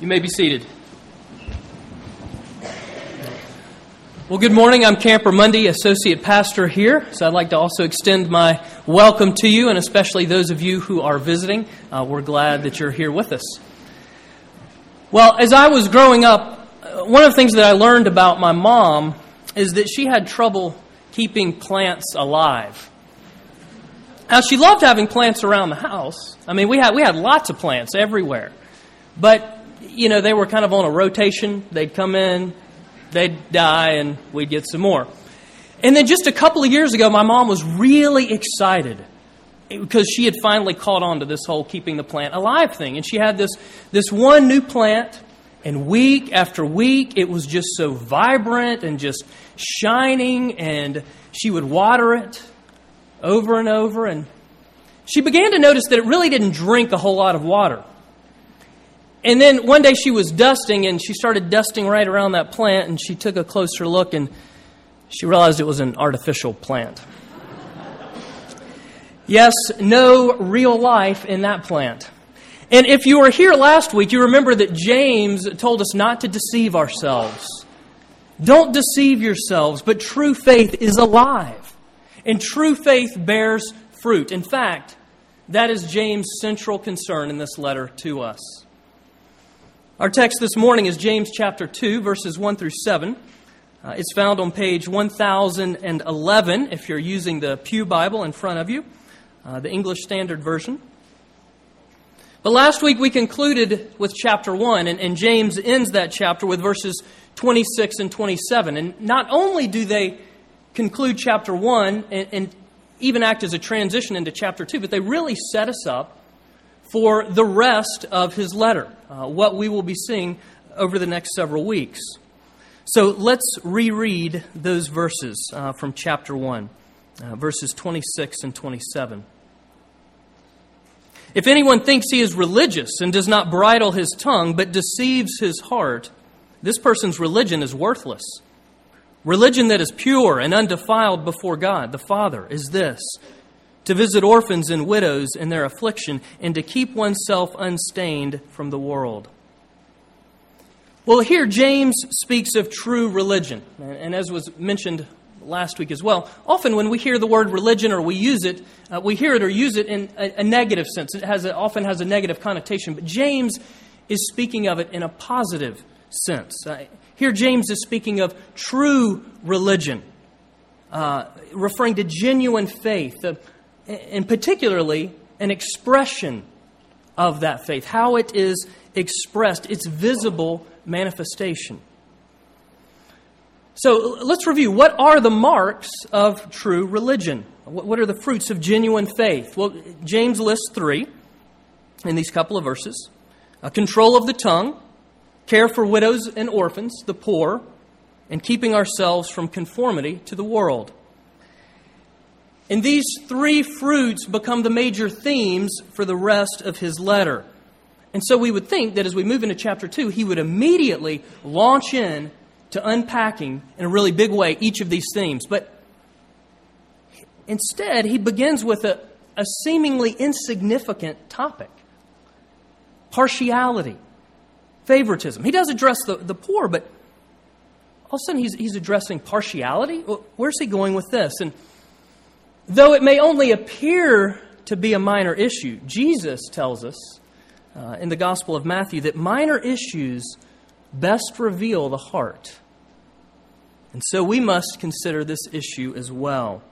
You may be seated. Well, good morning. I'm Camper Mundy, Associate Pastor here. So I'd like to also extend my welcome to you, and especially those of you who are visiting. Uh, we're glad that you're here with us. Well, as I was growing up, uh, one of the things that I learned about my mom is that she had trouble keeping plants alive. Now, she loved having plants around the house. I mean, we had, we had lots of plants everywhere. But, you know, they were kind of on a rotation. They'd come in, they'd die, and we'd get some more. And then just a couple of years ago, my mom was really excited because she had finally caught on to this whole keeping the plant alive thing. And she had this, this one new plant, and week after week, it was just so vibrant and just shining, and she would water it over and over. And she began to notice that it really didn't drink a whole lot of water. And then one day she was dusting, and she started dusting right around that plant, and she took a closer look, and she realized it was an artificial plant. Yes, no real life in that plant. And if you were here last week, you remember that James told us not to deceive ourselves. Don't deceive yourselves, but true faith is alive. And true faith bears fruit. In fact, that is James' central concern in this letter to us. Our text this morning is James chapter 2, verses 1 through 7. Uh, it's found on page 1011 if you're using the Pew Bible in front of you, uh, the English Standard Version. But last week we concluded with chapter 1, and, and James ends that chapter with verses 26 and 27. And not only do they conclude chapter 1 and, and even act as a transition into chapter 2, but they really set us up for the rest of his letter, uh, what we will be seeing over the next several weeks. So let's reread those verses uh, from chapter 1, uh, verses 26 and 27. If anyone thinks he is religious and does not bridle his tongue, but deceives his heart, this person's religion is worthless. Religion that is pure and undefiled before God, the Father, is this to visit orphans and widows in their affliction, and to keep oneself unstained from the world. Well, here James speaks of true religion. And as was mentioned last week as well, often when we hear the word religion or we use it, uh, we hear it or use it in a, a negative sense. It has often has a negative connotation. But James is speaking of it in a positive sense. Uh, here, James is speaking of true religion, uh, referring to genuine faith, and particularly an expression of that faith, how it is expressed, its visible manifestation. So let's review. What are the marks of true religion? What are the fruits of genuine faith? Well, James lists three in these couple of verses control of the tongue, care for widows and orphans, the poor, and keeping ourselves from conformity to the world. And these three fruits become the major themes for the rest of his letter. And so we would think that as we move into chapter 2, he would immediately launch in to unpacking in a really big way each of these themes. But instead, he begins with a, a seemingly insignificant topic partiality, favoritism. He does address the, the poor, but all of a sudden he's, he's addressing partiality. Where's he going with this? And Though it may only appear to be a minor issue, Jesus tells us uh, in the Gospel of Matthew that minor issues best reveal the heart. And so we must consider this issue as well.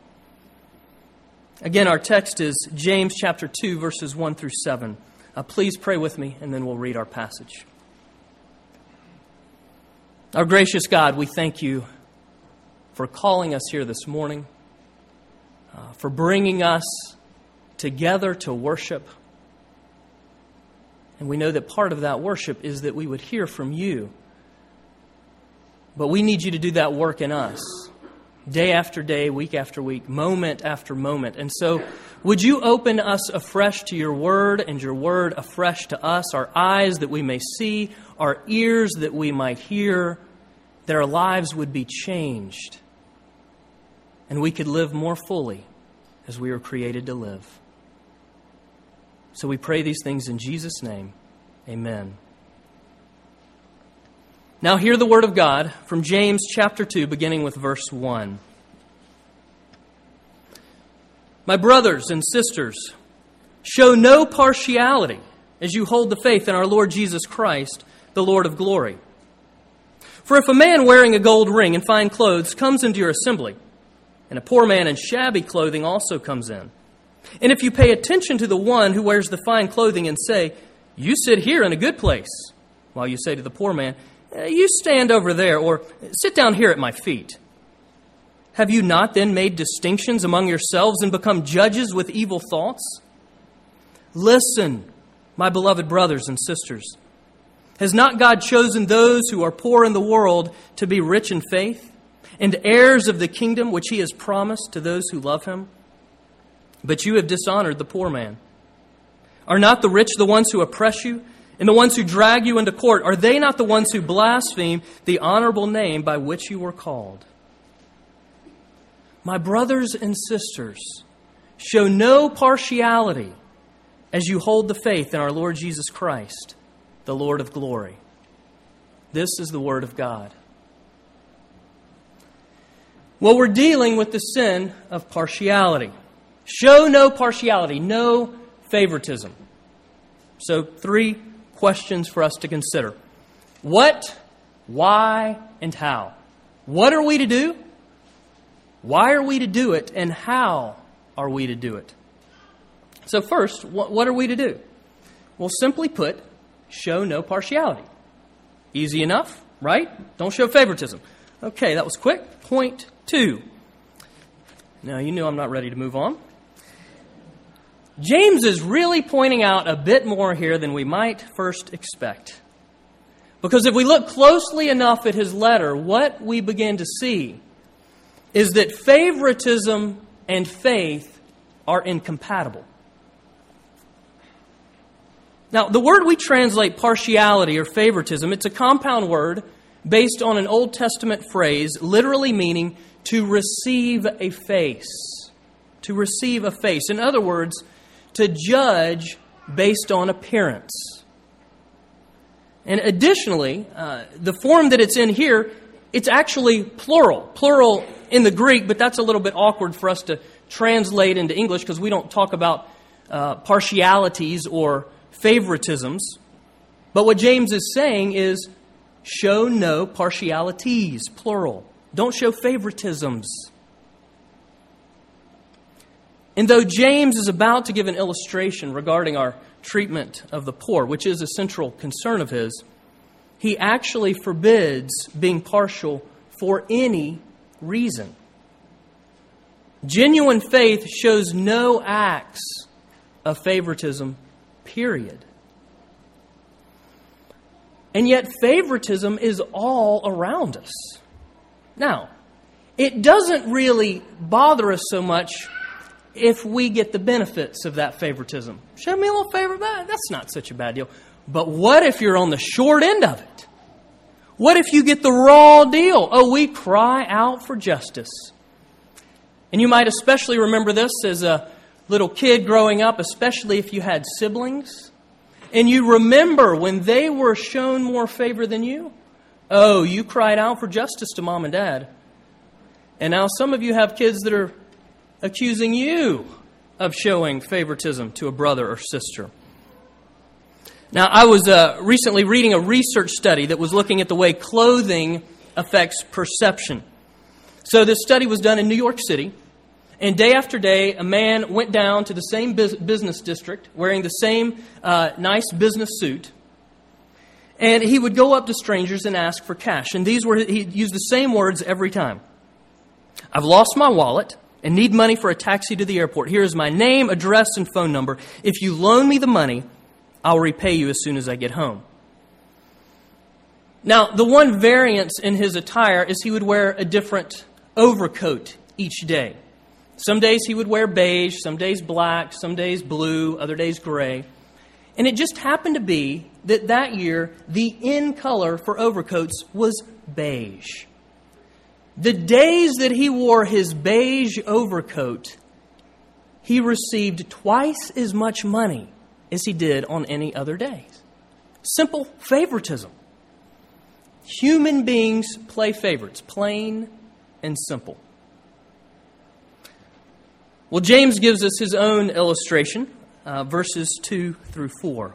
Again, our text is James chapter 2, verses 1 through 7. Uh, please pray with me, and then we'll read our passage. Our gracious God, we thank you for calling us here this morning uh, for bringing us together to worship. And we know that part of that worship is that we would hear from you. But we need you to do that work in us, day after day, week after week, moment after moment. And so, would you open us afresh to your word and your word afresh to us, our eyes that we may see, our ears that we might hear, that our lives would be changed and we could live more fully as we were created to live. So we pray these things in Jesus' name. Amen. Now, hear the word of God from James chapter 2, beginning with verse 1. My brothers and sisters, show no partiality as you hold the faith in our Lord Jesus Christ, the Lord of glory. For if a man wearing a gold ring and fine clothes comes into your assembly, and a poor man in shabby clothing also comes in, and if you pay attention to the one who wears the fine clothing and say, You sit here in a good place, while you say to the poor man, uh, you stand over there, or sit down here at my feet. Have you not then made distinctions among yourselves and become judges with evil thoughts? Listen, my beloved brothers and sisters. Has not God chosen those who are poor in the world to be rich in faith and heirs of the kingdom which he has promised to those who love him? But you have dishonored the poor man. Are not the rich the ones who oppress you? And the ones who drag you into court, are they not the ones who blaspheme the honorable name by which you were called? My brothers and sisters, show no partiality as you hold the faith in our Lord Jesus Christ, the Lord of glory. This is the Word of God. Well, we're dealing with the sin of partiality. Show no partiality, no favoritism. So, three questions for us to consider What, why, and how? What are we to do? Why are we to do it? And how are we to do it? So, first, what are we to do? Well, simply put, show no partiality. Easy enough, right? Don't show favoritism. Okay, that was quick. Point two. Now, you knew I'm not ready to move on. James is really pointing out a bit more here than we might first expect. Because if we look closely enough at his letter, what we begin to see is that favoritism and faith are incompatible. Now, the word we translate partiality or favoritism, it's a compound word based on an Old Testament phrase literally meaning to receive a face. To receive a face. In other words, to judge based on appearance. And additionally, uh, the form that it's in here, it's actually plural. Plural in the Greek, but that's a little bit awkward for us to translate into English because we don't talk about uh, partialities or favoritisms. But what James is saying is show no partialities, plural. Don't show favoritisms. And though James is about to give an illustration regarding our treatment of the poor, which is a central concern of his, he actually forbids being partial for any reason. Genuine faith shows no acts of favoritism, period. And yet, favoritism is all around us. Now, it doesn't really bother us so much if we get the benefits of that favoritism. Show me a little favor, that, that's not such a bad deal. But what if you're on the short end of it? What if you get the raw deal? Oh, we cry out for justice. And you might especially remember this as a little kid growing up, especially if you had siblings. And you remember when they were shown more favor than you. Oh, you cried out for justice to mom and dad. And now some of you have kids that are accusing you of showing favoritism to a brother or sister. Now, I was uh, recently reading a research study that was looking at the way clothing affects perception. So, this study was done in New York City, and day after day, a man went down to the same business district wearing the same uh, nice business suit, and he would go up to strangers and ask for cash. And these were, he used the same words every time I've lost my wallet and need money for a taxi to the airport. Here is my name, address, and phone number. If you loan me the money, I'll repay you as soon as I get home. Now, the one variance in his attire is he would wear a different overcoat each day. Some days he would wear beige, some days black, some days blue, other days gray. And it just happened to be that that year the in color for overcoats was beige. The days that he wore his beige overcoat, he received twice as much money as he did on any other days. Simple favoritism. Human beings play favorites, plain and simple. Well, James gives us his own illustration, uh, verses 2 through 4.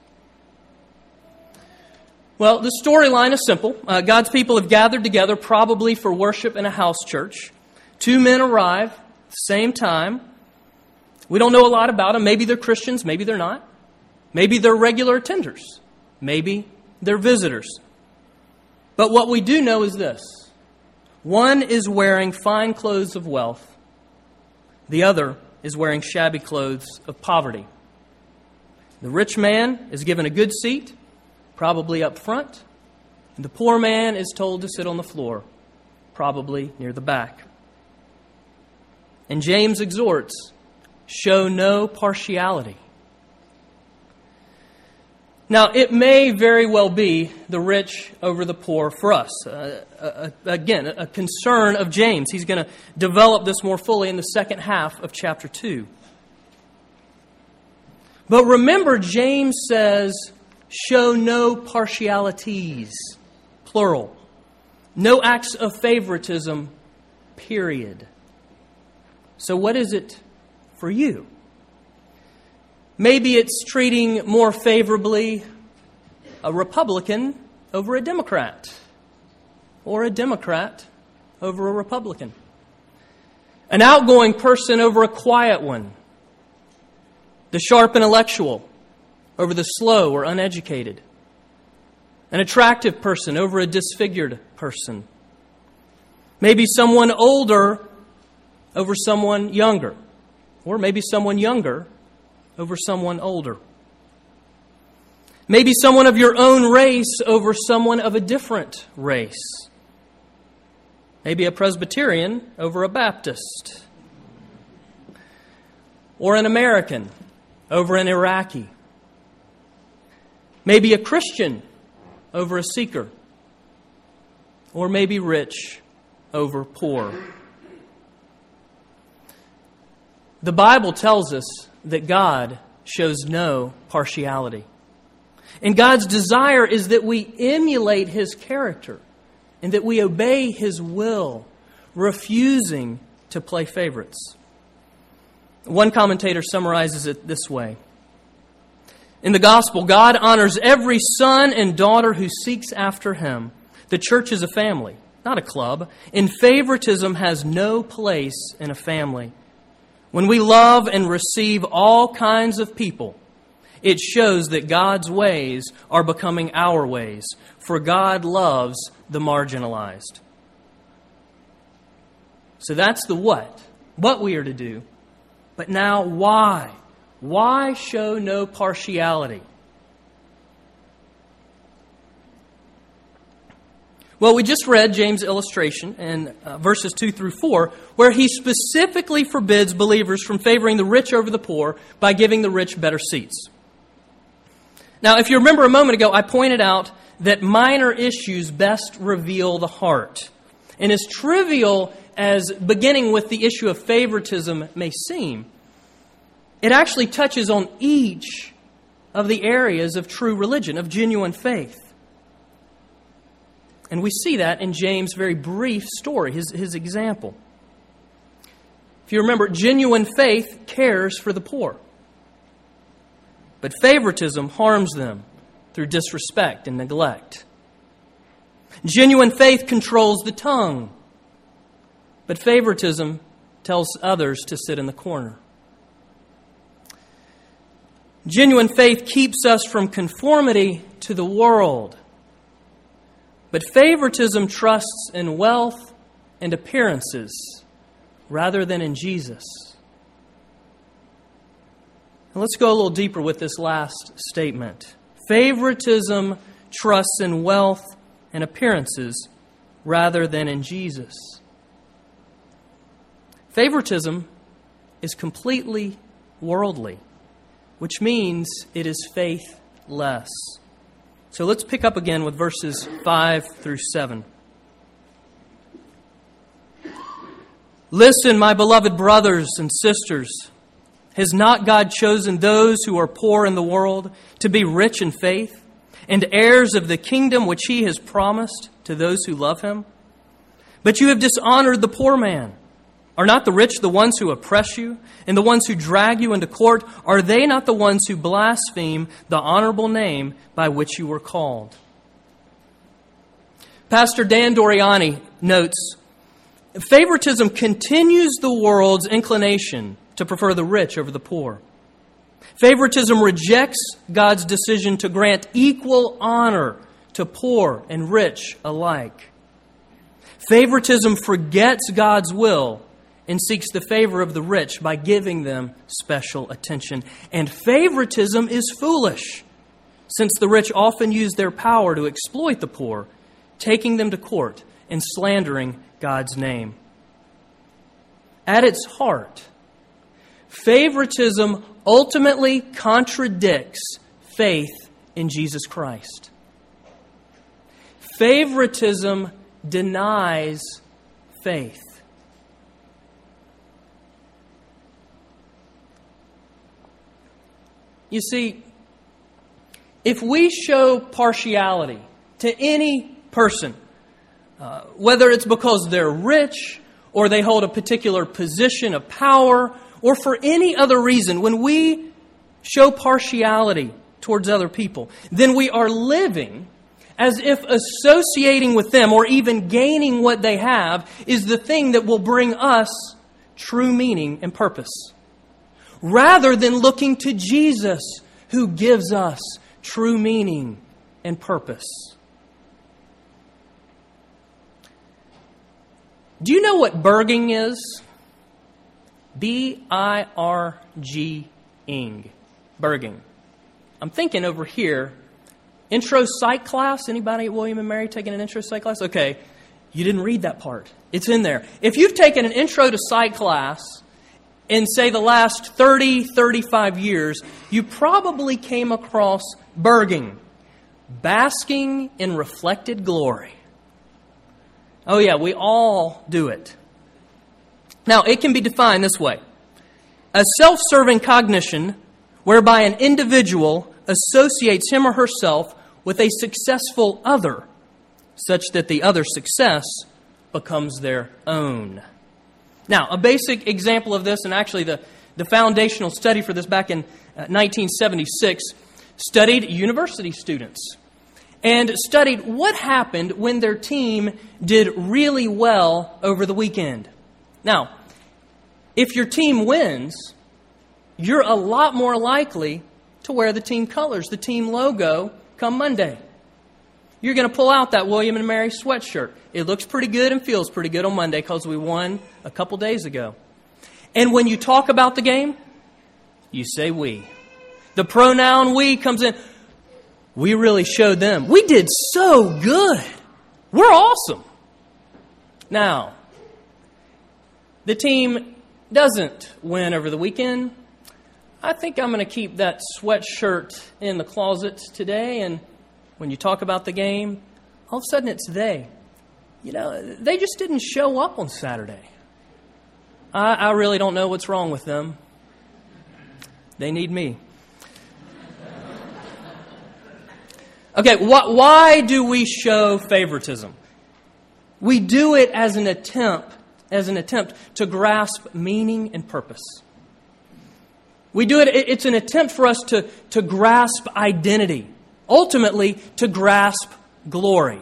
Well, the storyline is simple. Uh, God's people have gathered together, probably for worship in a house church. Two men arrive at the same time. We don't know a lot about them. Maybe they're Christians, maybe they're not. Maybe they're regular attenders. Maybe they're visitors. But what we do know is this one is wearing fine clothes of wealth, the other is wearing shabby clothes of poverty. The rich man is given a good seat probably up front, and the poor man is told to sit on the floor, probably near the back. And James exhorts show no partiality. Now, it may very well be the rich over the poor for us. Uh, uh, again, a concern of James. He's going to develop this more fully in the second half of chapter 2. But remember, James says show no partialities, plural. No acts of favoritism, period. So, what is it for you? Maybe it's treating more favorably a Republican over a Democrat, or a Democrat over a Republican, an outgoing person over a quiet one, the sharp intellectual over the slow or uneducated, an attractive person over a disfigured person, maybe someone older over someone younger, or maybe someone younger over someone older. Maybe someone of your own race over someone of a different race. Maybe a Presbyterian over a Baptist. Or an American over an Iraqi Maybe a Christian over a seeker. Or maybe rich over poor. The Bible tells us that God shows no partiality. And God's desire is that we emulate His character and that we obey His will, refusing to play favorites. One commentator summarizes it this way in the gospel, God honors every son and daughter who seeks after him. The church is a family, not a club, and favoritism has no place in a family. When we love and receive all kinds of people, it shows that God's ways are becoming our ways, for God loves the marginalized. So that's the what, what we are to do. But now, why? Why show no partiality? Well, we just read James' illustration in uh, verses 2 through 4, where he specifically forbids believers from favoring the rich over the poor by giving the rich better seats. Now, if you remember a moment ago, I pointed out that minor issues best reveal the heart. And as trivial as beginning with the issue of favoritism may seem, it actually touches on each of the areas of true religion, of genuine faith. And we see that in James' very brief story, his, his example. If you remember, genuine faith cares for the poor, but favoritism harms them through disrespect and neglect. Genuine faith controls the tongue, but favoritism tells others to sit in the corner. Genuine faith keeps us from conformity to the world. But favoritism trusts in wealth and appearances rather than in Jesus. And let's go a little deeper with this last statement. Favoritism trusts in wealth and appearances rather than in Jesus. Favoritism is completely worldly, which means it is faithless. So let's pick up again with verses 5 through 7. Listen, my beloved brothers and sisters. Has not God chosen those who are poor in the world to be rich in faith and heirs of the kingdom which he has promised to those who love him? But you have dishonored the poor man. Are not the rich the ones who oppress you and the ones who drag you into court? Are they not the ones who blaspheme the honorable name by which you were called? Pastor Dan Doriani notes Favoritism continues the world's inclination to prefer the rich over the poor. Favoritism rejects God's decision to grant equal honor to poor and rich alike. Favoritism forgets God's will and seeks the favor of the rich by giving them special attention. And favoritism is foolish, since the rich often use their power to exploit the poor, taking them to court and slandering God's name. At its heart, favoritism ultimately contradicts faith in Jesus Christ. Favoritism denies faith. You see, if we show partiality to any person, uh, whether it's because they're rich or they hold a particular position of power or for any other reason, when we show partiality towards other people, then we are living as if associating with them or even gaining what they have is the thing that will bring us true meaning and purpose. Rather than looking to Jesus, who gives us true meaning and purpose. Do you know what BIRGing is? B I R G ing. BIRGing. I'm thinking over here, intro psych class. Anybody at William and Mary taking an intro psych class? Okay, you didn't read that part. It's in there. If you've taken an intro to psych class in, say, the last 30, 35 years, you probably came across BIRGing, basking in reflected glory. Oh, yeah, we all do it. Now, it can be defined this way a self serving cognition whereby an individual associates him or herself with a successful other, such that the other's success becomes their own. Now, a basic example of this, and actually the, the foundational study for this back in uh, 1976, studied university students and studied what happened when their team did really well over the weekend. Now, if your team wins, you're a lot more likely to wear the team colors, the team logo, come Monday. You're going to pull out that William and Mary sweatshirt. It looks pretty good and feels pretty good on Monday because we won a couple days ago. And when you talk about the game, you say we. The pronoun we comes in. We really showed them. We did so good. We're awesome. Now, the team doesn't win over the weekend. I think I'm going to keep that sweatshirt in the closet today and when you talk about the game, all of a sudden it's they. You know, they just didn't show up on Saturday. I, I really don't know what's wrong with them. They need me. Okay, wh- why do we show favoritism? We do it as an attempt, as an attempt to grasp meaning and purpose. We do it, it's an attempt for us to, to grasp identity ultimately to grasp glory.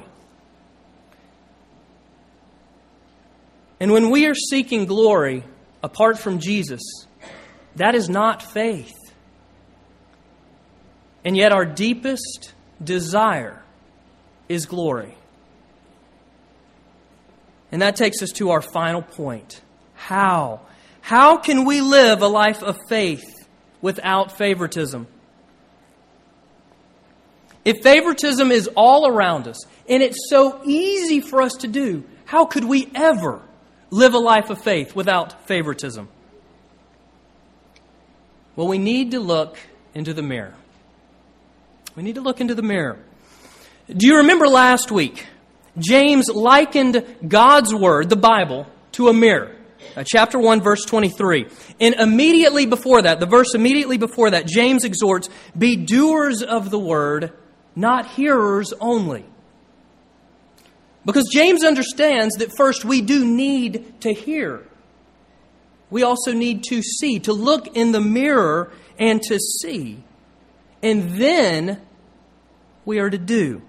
And when we are seeking glory apart from Jesus, that is not faith. And yet, our deepest desire is glory. And that takes us to our final point. How? How can we live a life of faith without favoritism? If favoritism is all around us, and it's so easy for us to do, how could we ever live a life of faith without favoritism? Well, we need to look into the mirror. We need to look into the mirror. Do you remember last week? James likened God's Word, the Bible, to a mirror. Uh, chapter 1, verse 23. And immediately before that, the verse immediately before that, James exhorts, Be doers of the Word, not hearers only. Because James understands that first we do need to hear. We also need to see, to look in the mirror and to see. And then we are to do.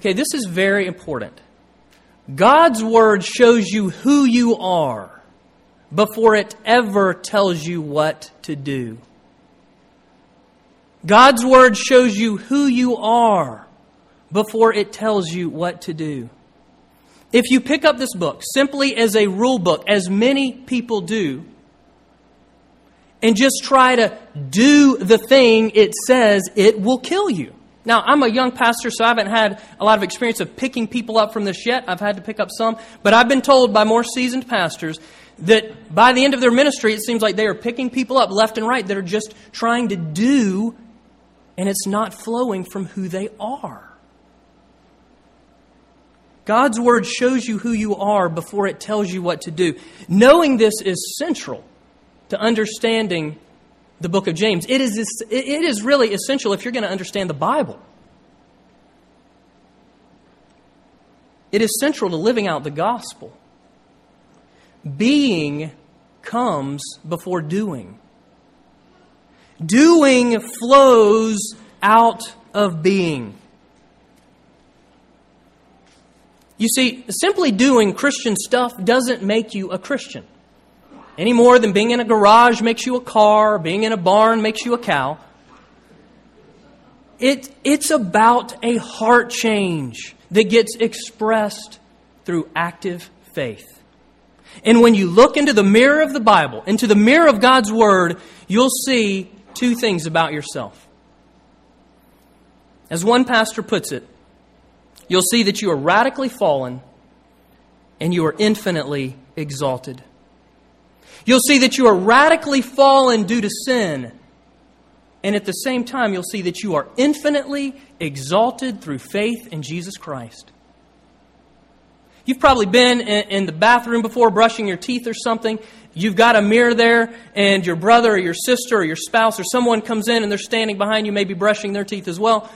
Okay, this is very important. God's Word shows you who you are before it ever tells you what to do. God's Word shows you who you are before it tells you what to do. If you pick up this book simply as a rule book, as many people do, and just try to do the thing it says, it will kill you. Now, I'm a young pastor, so I haven't had a lot of experience of picking people up from this yet. I've had to pick up some. But I've been told by more seasoned pastors that by the end of their ministry, it seems like they are picking people up left and right that are just trying to do, and it's not flowing from who they are. God's Word shows you who you are before it tells you what to do. Knowing this is central to understanding the book of James. It is, it is really essential if you're going to understand the Bible. It is central to living out the gospel. Being comes before doing. Doing flows out of being. You see, simply doing Christian stuff doesn't make you a Christian. Any more than being in a garage makes you a car, being in a barn makes you a cow. It, it's about a heart change that gets expressed through active faith. And when you look into the mirror of the Bible, into the mirror of God's Word, you'll see two things about yourself. As one pastor puts it, you'll see that you are radically fallen and you are infinitely exalted. You'll see that you are radically fallen due to sin. And at the same time, you'll see that you are infinitely exalted through faith in Jesus Christ. You've probably been in the bathroom before brushing your teeth or something. You've got a mirror there, and your brother or your sister or your spouse or someone comes in and they're standing behind you, maybe brushing their teeth as well.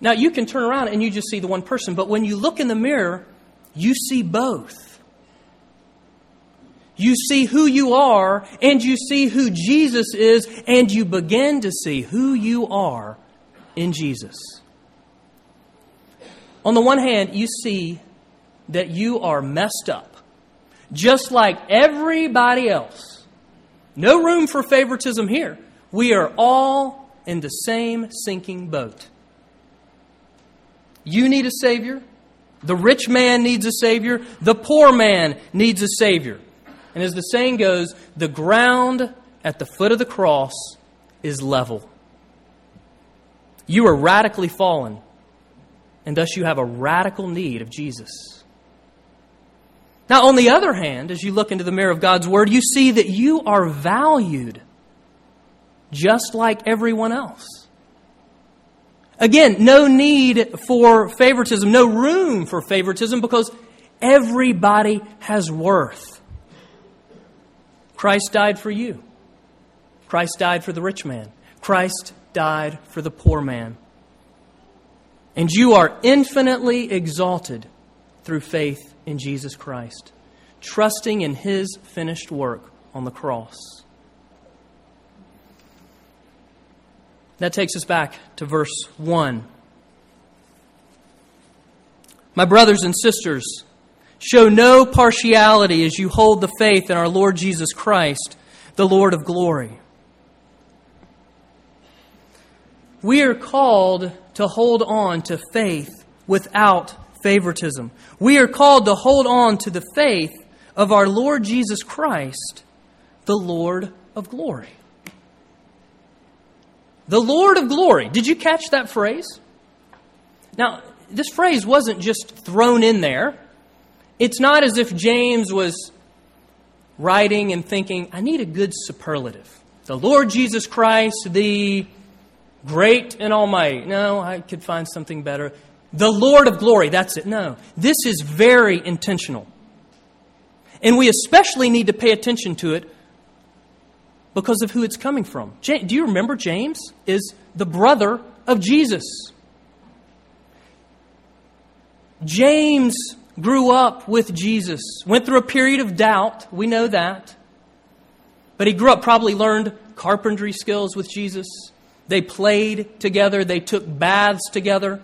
Now, you can turn around and you just see the one person, but when you look in the mirror, you see both. You see who you are, and you see who Jesus is, and you begin to see who you are in Jesus. On the one hand, you see that you are messed up, just like everybody else. No room for favoritism here. We are all in the same sinking boat. You need a Savior. The rich man needs a Savior. The poor man needs a Savior. And as the saying goes, the ground at the foot of the cross is level. You are radically fallen, and thus you have a radical need of Jesus. Now, on the other hand, as you look into the mirror of God's Word, you see that you are valued just like everyone else. Again, no need for favoritism, no room for favoritism because everybody has worth. Christ died for you. Christ died for the rich man. Christ died for the poor man. And you are infinitely exalted through faith in Jesus Christ, trusting in his finished work on the cross. That takes us back to verse 1. My brothers and sisters, show no partiality as you hold the faith in our Lord Jesus Christ, the Lord of glory. We are called to hold on to faith without favoritism. We are called to hold on to the faith of our Lord Jesus Christ, the Lord of glory. The Lord of glory. Did you catch that phrase? Now, this phrase wasn't just thrown in there. It's not as if James was writing and thinking, I need a good superlative. The Lord Jesus Christ, the great and almighty. No, I could find something better. The Lord of glory, that's it. No, this is very intentional. And we especially need to pay attention to it because of who it's coming from. Do you remember James is the brother of Jesus? James grew up with Jesus, went through a period of doubt. We know that. But he grew up, probably learned carpentry skills with Jesus. They played together, they took baths together.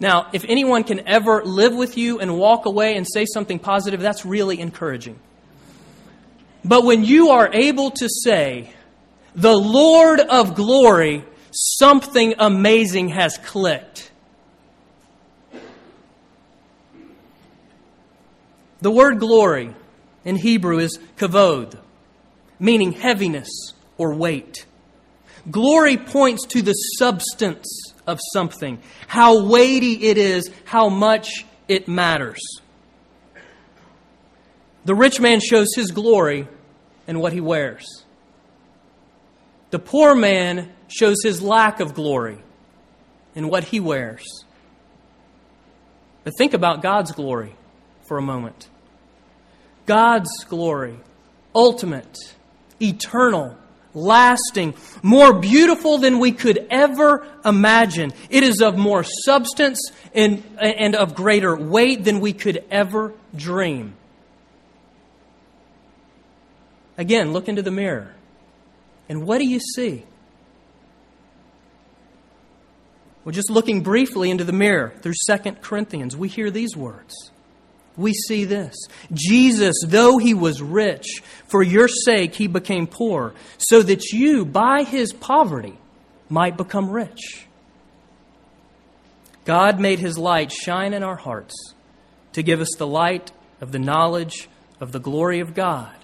Now, if anyone can ever live with you and walk away and say something positive, that's really encouraging. But when you are able to say, the Lord of glory, something amazing has clicked. The word glory in Hebrew is kavod, meaning heaviness or weight. Glory points to the substance of something, how weighty it is, how much it matters. The rich man shows his glory in what he wears. The poor man shows his lack of glory in what he wears. But think about God's glory for a moment. God's glory, ultimate, eternal, lasting, more beautiful than we could ever imagine. It is of more substance and, and of greater weight than we could ever dream. Again, look into the mirror. And what do you see? Well, just looking briefly into the mirror through 2 Corinthians, we hear these words. We see this Jesus, though he was rich, for your sake he became poor, so that you, by his poverty, might become rich. God made his light shine in our hearts to give us the light of the knowledge of the glory of God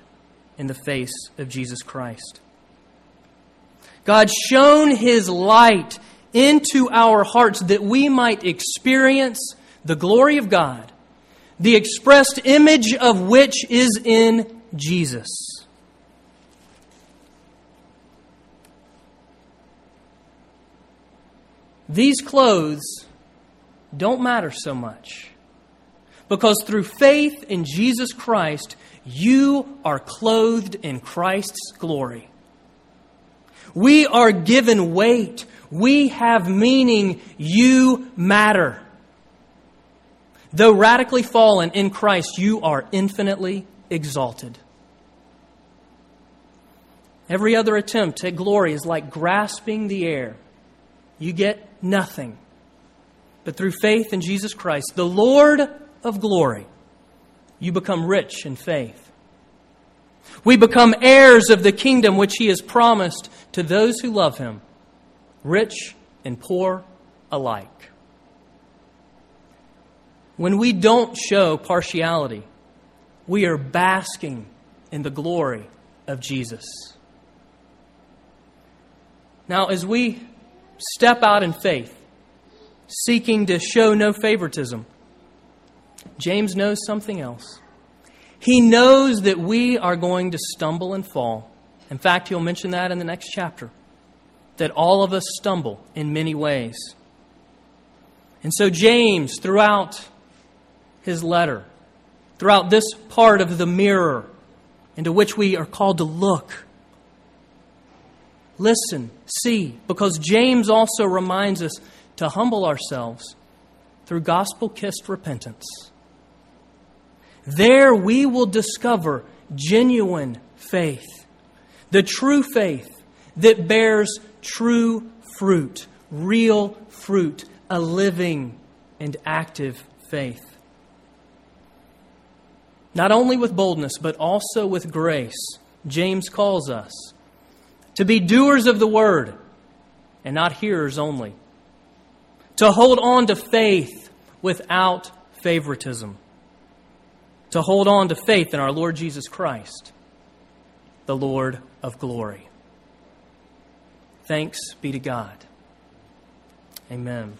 in the face of Jesus Christ. God shone his light into our hearts that we might experience the glory of God, the expressed image of which is in Jesus. These clothes don't matter so much because through faith in Jesus Christ, you are clothed in Christ's glory. We are given weight. We have meaning. You matter. Though radically fallen in Christ, you are infinitely exalted. Every other attempt at glory is like grasping the air. You get nothing. But through faith in Jesus Christ, the Lord of glory, you become rich in faith. We become heirs of the kingdom which He has promised to those who love Him, rich and poor alike. When we don't show partiality, we are basking in the glory of Jesus. Now, as we step out in faith, seeking to show no favoritism, James knows something else. He knows that we are going to stumble and fall. In fact, he'll mention that in the next chapter that all of us stumble in many ways. And so, James, throughout his letter, throughout this part of the mirror into which we are called to look, listen, see, because James also reminds us to humble ourselves through gospel kissed repentance. There we will discover genuine faith, the true faith that bears true fruit, real fruit, a living and active faith. Not only with boldness, but also with grace, James calls us to be doers of the word and not hearers only, to hold on to faith without favoritism to hold on to faith in our Lord Jesus Christ, the Lord of glory. Thanks be to God. Amen.